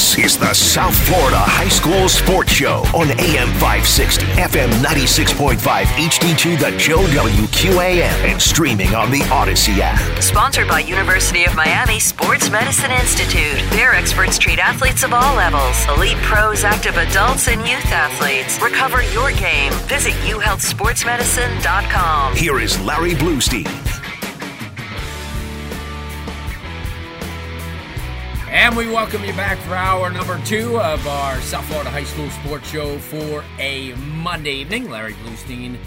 This is the South Florida High School Sports Show on AM 560, FM 96.5, HD2, the Joe WQAM, and streaming on the Audacy app. Sponsored by University of Miami Sports Medicine Institute. Their experts treat athletes of all levels, elite pros, active adults, and youth athletes. Recover your game. Visit uhealthsportsmedicine.com. Here is Larry Bluestein. And we welcome you back for hour number two of our South Florida High School Sports Show for a Monday evening. Larry Bluestein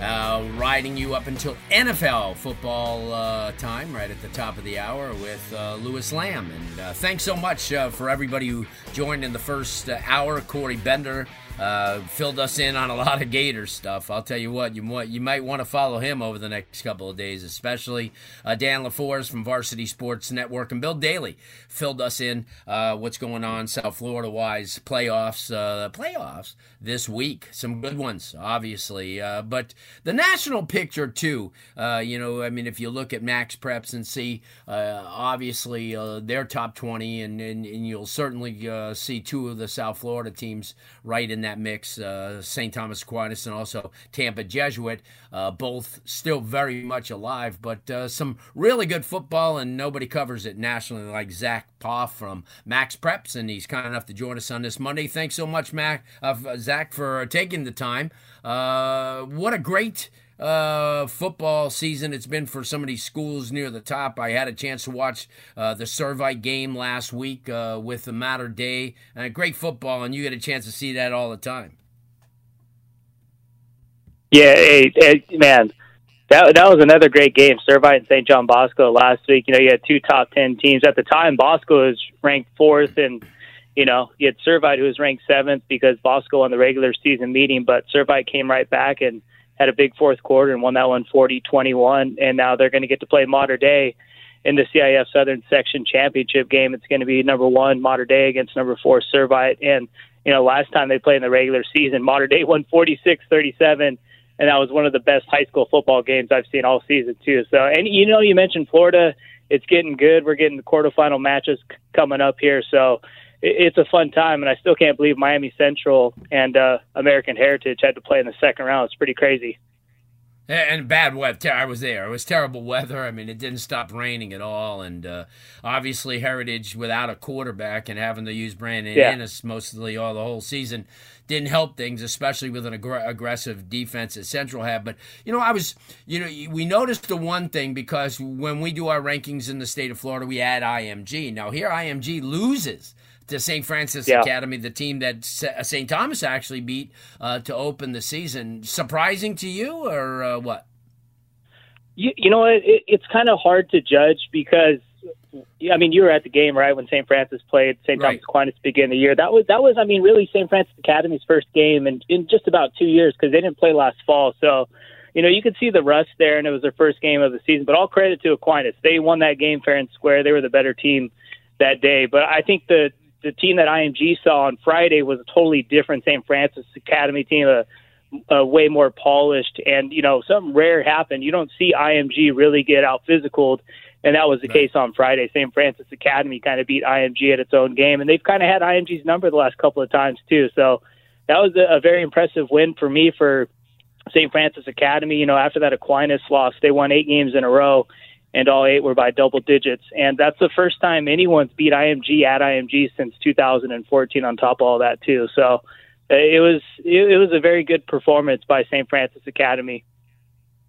uh, riding you up until NFL football uh, time, right at the top of the hour with uh, Lewis Lamb. And uh, thanks so much uh, for everybody who joined in the first uh, hour. Corey Bender uh, filled us in on a lot of Gator stuff. I'll tell you what, you you might want to follow him over the next couple of days, especially uh, Dan LaForce from Varsity Sports Network and Bill Daly filled us in uh, what's going on South Florida wise playoffs uh, playoffs this week. Some good ones, obviously, uh, but the national picture too. Uh, you know, I mean, if you look at Max Preps and see, obviously their top twenty, and, and, and you'll certainly see two of the South Florida teams right in that mix. Uh, St. Thomas Aquinas and also Tampa Jesuit, uh, both still very much alive, but uh, some really good football, and nobody covers it nationally like Zach Poff from Max Preps, and he's kind enough to join us on this Monday. Thanks so much, Mac, uh, Zach, for taking the time. Uh, what a great uh, football season it's been for some of these schools near the top. I had a chance to watch uh, the Servite game last week uh, with the Mater Dei. Uh, great football, and you get a chance to see that all the time. Yeah, hey, hey, man, that that was another great game. Servite and St. John Bosco last week. You know, you had two top ten teams at the time. Bosco was ranked fourth, and you know, you had Servite who was ranked seventh because Bosco won the regular season meeting, but Servite came right back and had a big fourth quarter and won that one 40-21, and now they're going to get to play Mater Dei in the CIF Southern Section Championship game. It's going to be number one Mater Dei against number four Servite, and you know last time they played in the regular season, Mater Dei won 46-37, and that was one of the best high school football games I've seen all season too. So, and you know you mentioned Florida, it's getting good. We're getting the quarterfinal matches c- coming up here, so it's a fun time, and I still can't believe Miami Central and uh, American Heritage had to play in the second round. It's pretty crazy. And bad weather. I was there. It was terrible weather. I mean, it didn't stop raining at all. And uh, obviously, Heritage without a quarterback and having to use Brandon yeah. Inniss mostly all the whole season didn't help things, especially with an ag- aggressive defense that Central had. But you know, I was, you know, we noticed the one thing because when we do our rankings in the state of Florida, we add IMG. Now here, IMG loses to St. Francis yeah. Academy, the team that St. Thomas actually beat uh, to open the season. Surprising to you, or uh, what? You, you know, it, it's kind of hard to judge because I mean, you were at the game, right, when St. Francis played St. Thomas Aquinas beginning of the year. That was that was, I mean, really St. Francis Academy's first game in, in just about two years because they didn't play last fall. So, you know, you could see the rust there, and it was their first game of the season. But all credit to Aquinas; they won that game fair and square. They were the better team that day. But I think the the team that IMG saw on Friday was a totally different St. Francis Academy team, a, a way more polished, and you know something rare happened. You don't see IMG really get out physicaled, and that was the right. case on Friday. St. Francis Academy kind of beat IMG at its own game, and they've kind of had IMG's number the last couple of times too. So that was a, a very impressive win for me for St. Francis Academy. You know, after that Aquinas loss, they won eight games in a row and all eight were by double digits. And that's the first time anyone's beat IMG at IMG since 2014. On top of all that, too, so uh, it was it, was a very good performance by St. Francis Academy.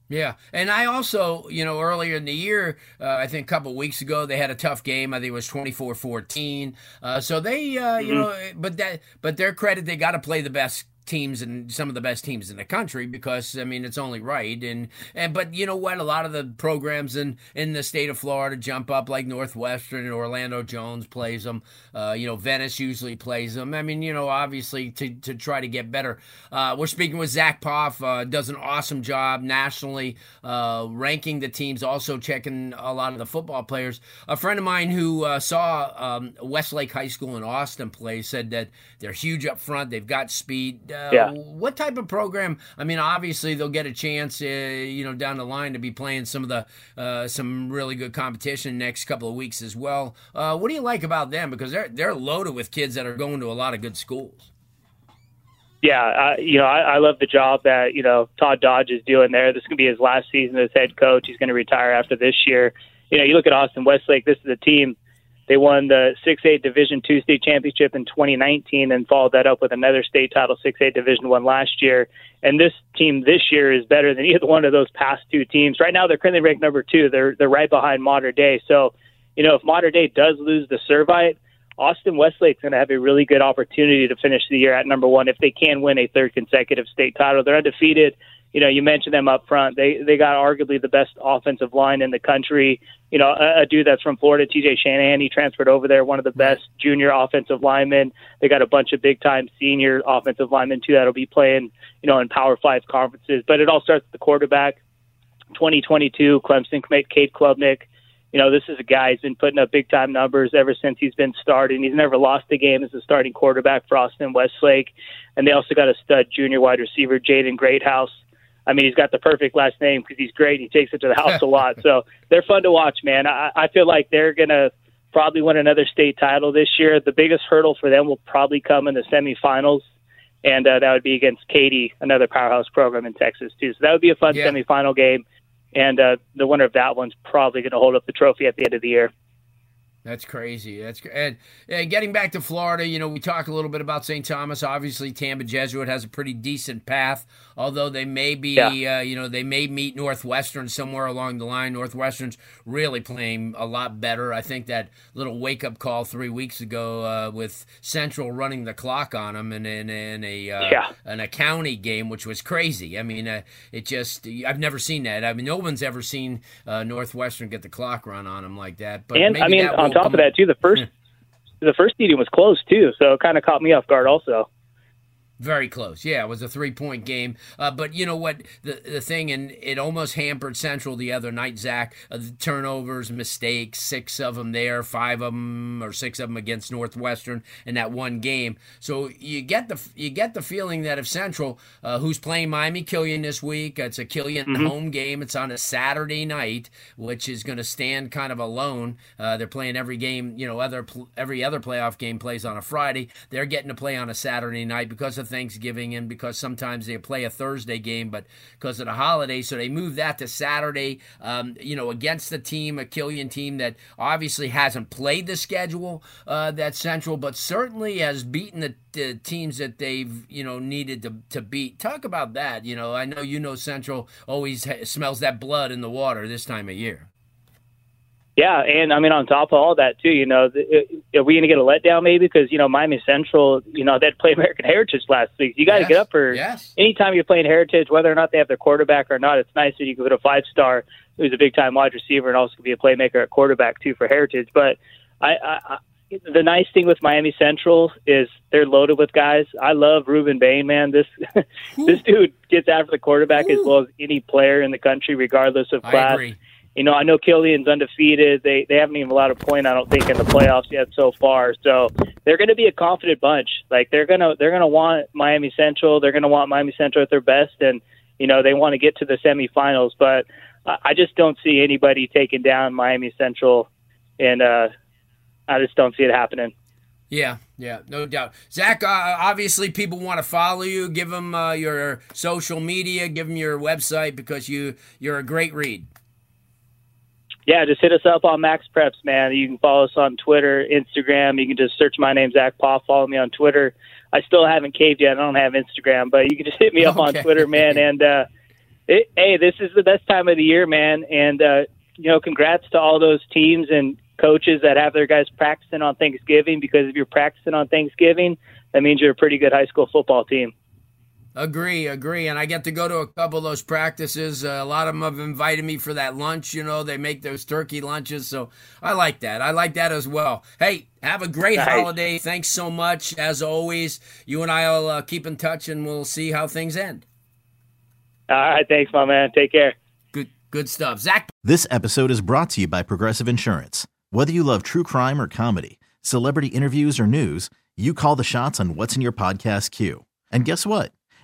Yeah, and I also, you know, earlier in the year, uh, I think a couple weeks ago, they had a tough game. I think it was 24-14. Uh, so they, uh, mm-hmm. you know, but that, but their credit, they got to play the best teams and some of the best teams in the country because I mean it's only right. And and but you know what? A lot of the programs in in the state of Florida jump up like Northwestern and Orlando Jones plays them. Uh, you know Venice usually plays them. I mean you know obviously to, to try to get better. Uh, we're speaking with Zach Poff uh, does an awesome job nationally uh, ranking the teams also checking a lot of the football players. A friend of mine who uh, saw um, Westlake High School in Austin play said that they're huge up front. They've got speed uh, yeah. what type of program? I mean, obviously they'll get a chance, uh, you know, down the line to be playing some of the uh, some really good competition next couple of weeks as well. Uh, what do you like about them? Because they're they're loaded with kids that are going to a lot of good schools. Yeah, I, you know, I, I love the job that you know Todd Dodge is doing there. This is going to be his last season as head coach. He's going to retire after this year. You know, you look at Austin Westlake. This is a team they won the 6A Division two state championship in 2019 and followed that up with another state title, 6A Division one last year. And this team this year is better than either one of those past two teams. Right now, they're currently ranked number two. They're they're right behind Mater Dei. So, you know, if Mater Dei does lose the Servite, Austin Westlake's going to have a really good opportunity to finish the year at number one if they can win a third consecutive state title. They're undefeated you know, you mentioned them up front. They they got arguably the best offensive line in the country. You know, a, a dude that's from Florida, T.J. Shanahan, he transferred over there, one of the best junior offensive linemen. They got a bunch of big time senior offensive linemen too that'll be playing, you know, in Power Five conferences. But it all starts with the quarterback. 2022, Clemson commit Cade Klubnik. You know, this is a guy who's been putting up big time numbers ever since he's been starting. He's never lost a game as a starting quarterback for Austin Westlake. And they also got a stud junior wide receiver, Jaden Greathouse I mean, he's got the perfect last name because he's great. He takes it to the house a lot. So they're fun to watch, man. I, I feel like they're going to probably win another state title this year. The biggest hurdle for them will probably come in the semifinals, and uh, that would be against Katy, another powerhouse program in Texas, too. So that would be a fun yeah. semifinal game. And uh, the winner of that one's probably going to hold up the trophy at the end of the year. That's crazy. That's and, and getting back to Florida, you know, we talk a little bit about St. Thomas. Obviously, Tampa Jesuit has a pretty decent path, although they may be, yeah. uh, you know, they may meet Northwestern somewhere along the line. Northwestern's really playing a lot better. I think that little wake up call three weeks ago uh, with Central running the clock on them and in, in, a uh, yeah. an a county game, which was crazy. I mean, uh, it just I've never seen that. I mean, no one's ever seen uh, Northwestern get the clock run on them like that. But and I mean, top of that too, the first the first meeting was close too, so it kind of caught me off guard also. Very close. Yeah, it was a three point game. Uh, but you know what? The the thing, and it almost hampered Central the other night, Zach. Uh, the turnovers, mistakes, six of them there, five of them or six of them against Northwestern in that one game. So you get the you get the feeling that if Central, uh, who's playing Miami Killian this week, it's a Killian mm-hmm. home game. It's on a Saturday night, which is going to stand kind of alone. Uh, they're playing every game. You know, other every other playoff game plays on a Friday. They're getting to play on a Saturday night because of of Thanksgiving and because sometimes they play a Thursday game, but because of the holiday, so they moved that to Saturday. Um, you know, against the team, a Killian team that obviously hasn't played the schedule uh, that Central, but certainly has beaten the, the, teams that they've you know needed to to beat. Talk about that. You know, I know you know Central always ha- smells that blood in the water this time of year. Yeah, and I mean on top of all that too, you know, are we going to get a letdown maybe because you know Miami Central, you know, they had play American Heritage last week. You got to yes, get up for yes. anytime you're playing Heritage, whether or not they have their quarterback or not. It's nice that you can put a five star who's a big time wide receiver and also can be a playmaker at quarterback too for Heritage. But I, I, I the nice thing with Miami Central is they're loaded with guys. I love Ruben Bain, man. This this dude gets after the quarterback Ooh. as well as any player in the country, regardless of class you know, I know Killian's undefeated. They they haven't even allowed a point, I don't think, in the playoffs yet so far. So they're going to be a confident bunch. Like they're gonna they're gonna want Miami Central. They're to want Miami Central at their best, and you know they want to get to the semifinals. But I just don't see anybody taking down Miami Central, and uh, I just don't see it happening. Yeah, yeah, no doubt. Zach, uh, obviously people want to follow you. Give them uh, your social media, give them your website because you you're a great read yeah, just hit us up on Max Preps, man. You can follow us on Twitter, Instagram. You can just search my name, Zach Poff. Follow me on Twitter. I still haven't caved yet. I don't have Instagram, but you can just hit me up okay. on Twitter, man. And uh, it, hey, this is the best time of the year, man. And, uh, you know, congrats to all those teams and coaches that have their guys practicing on Thanksgiving because if you're practicing on Thanksgiving, that means you're a pretty good high school football team. Agree, agree. And I get to go to a couple of those practices. Uh, a lot of them have invited me for that lunch. You know, they make those turkey lunches. So I like that. I like that as well. Hey, have a great nice. holiday. Thanks so much. As always, you and I will uh, keep in touch and we'll see how things end. All right. Thanks, my man. Take care. Good, good stuff. Zach. This episode is brought to you by Progressive Insurance. Whether you love true crime or comedy, celebrity interviews or news, you call the shots on what's in your podcast queue. And guess what?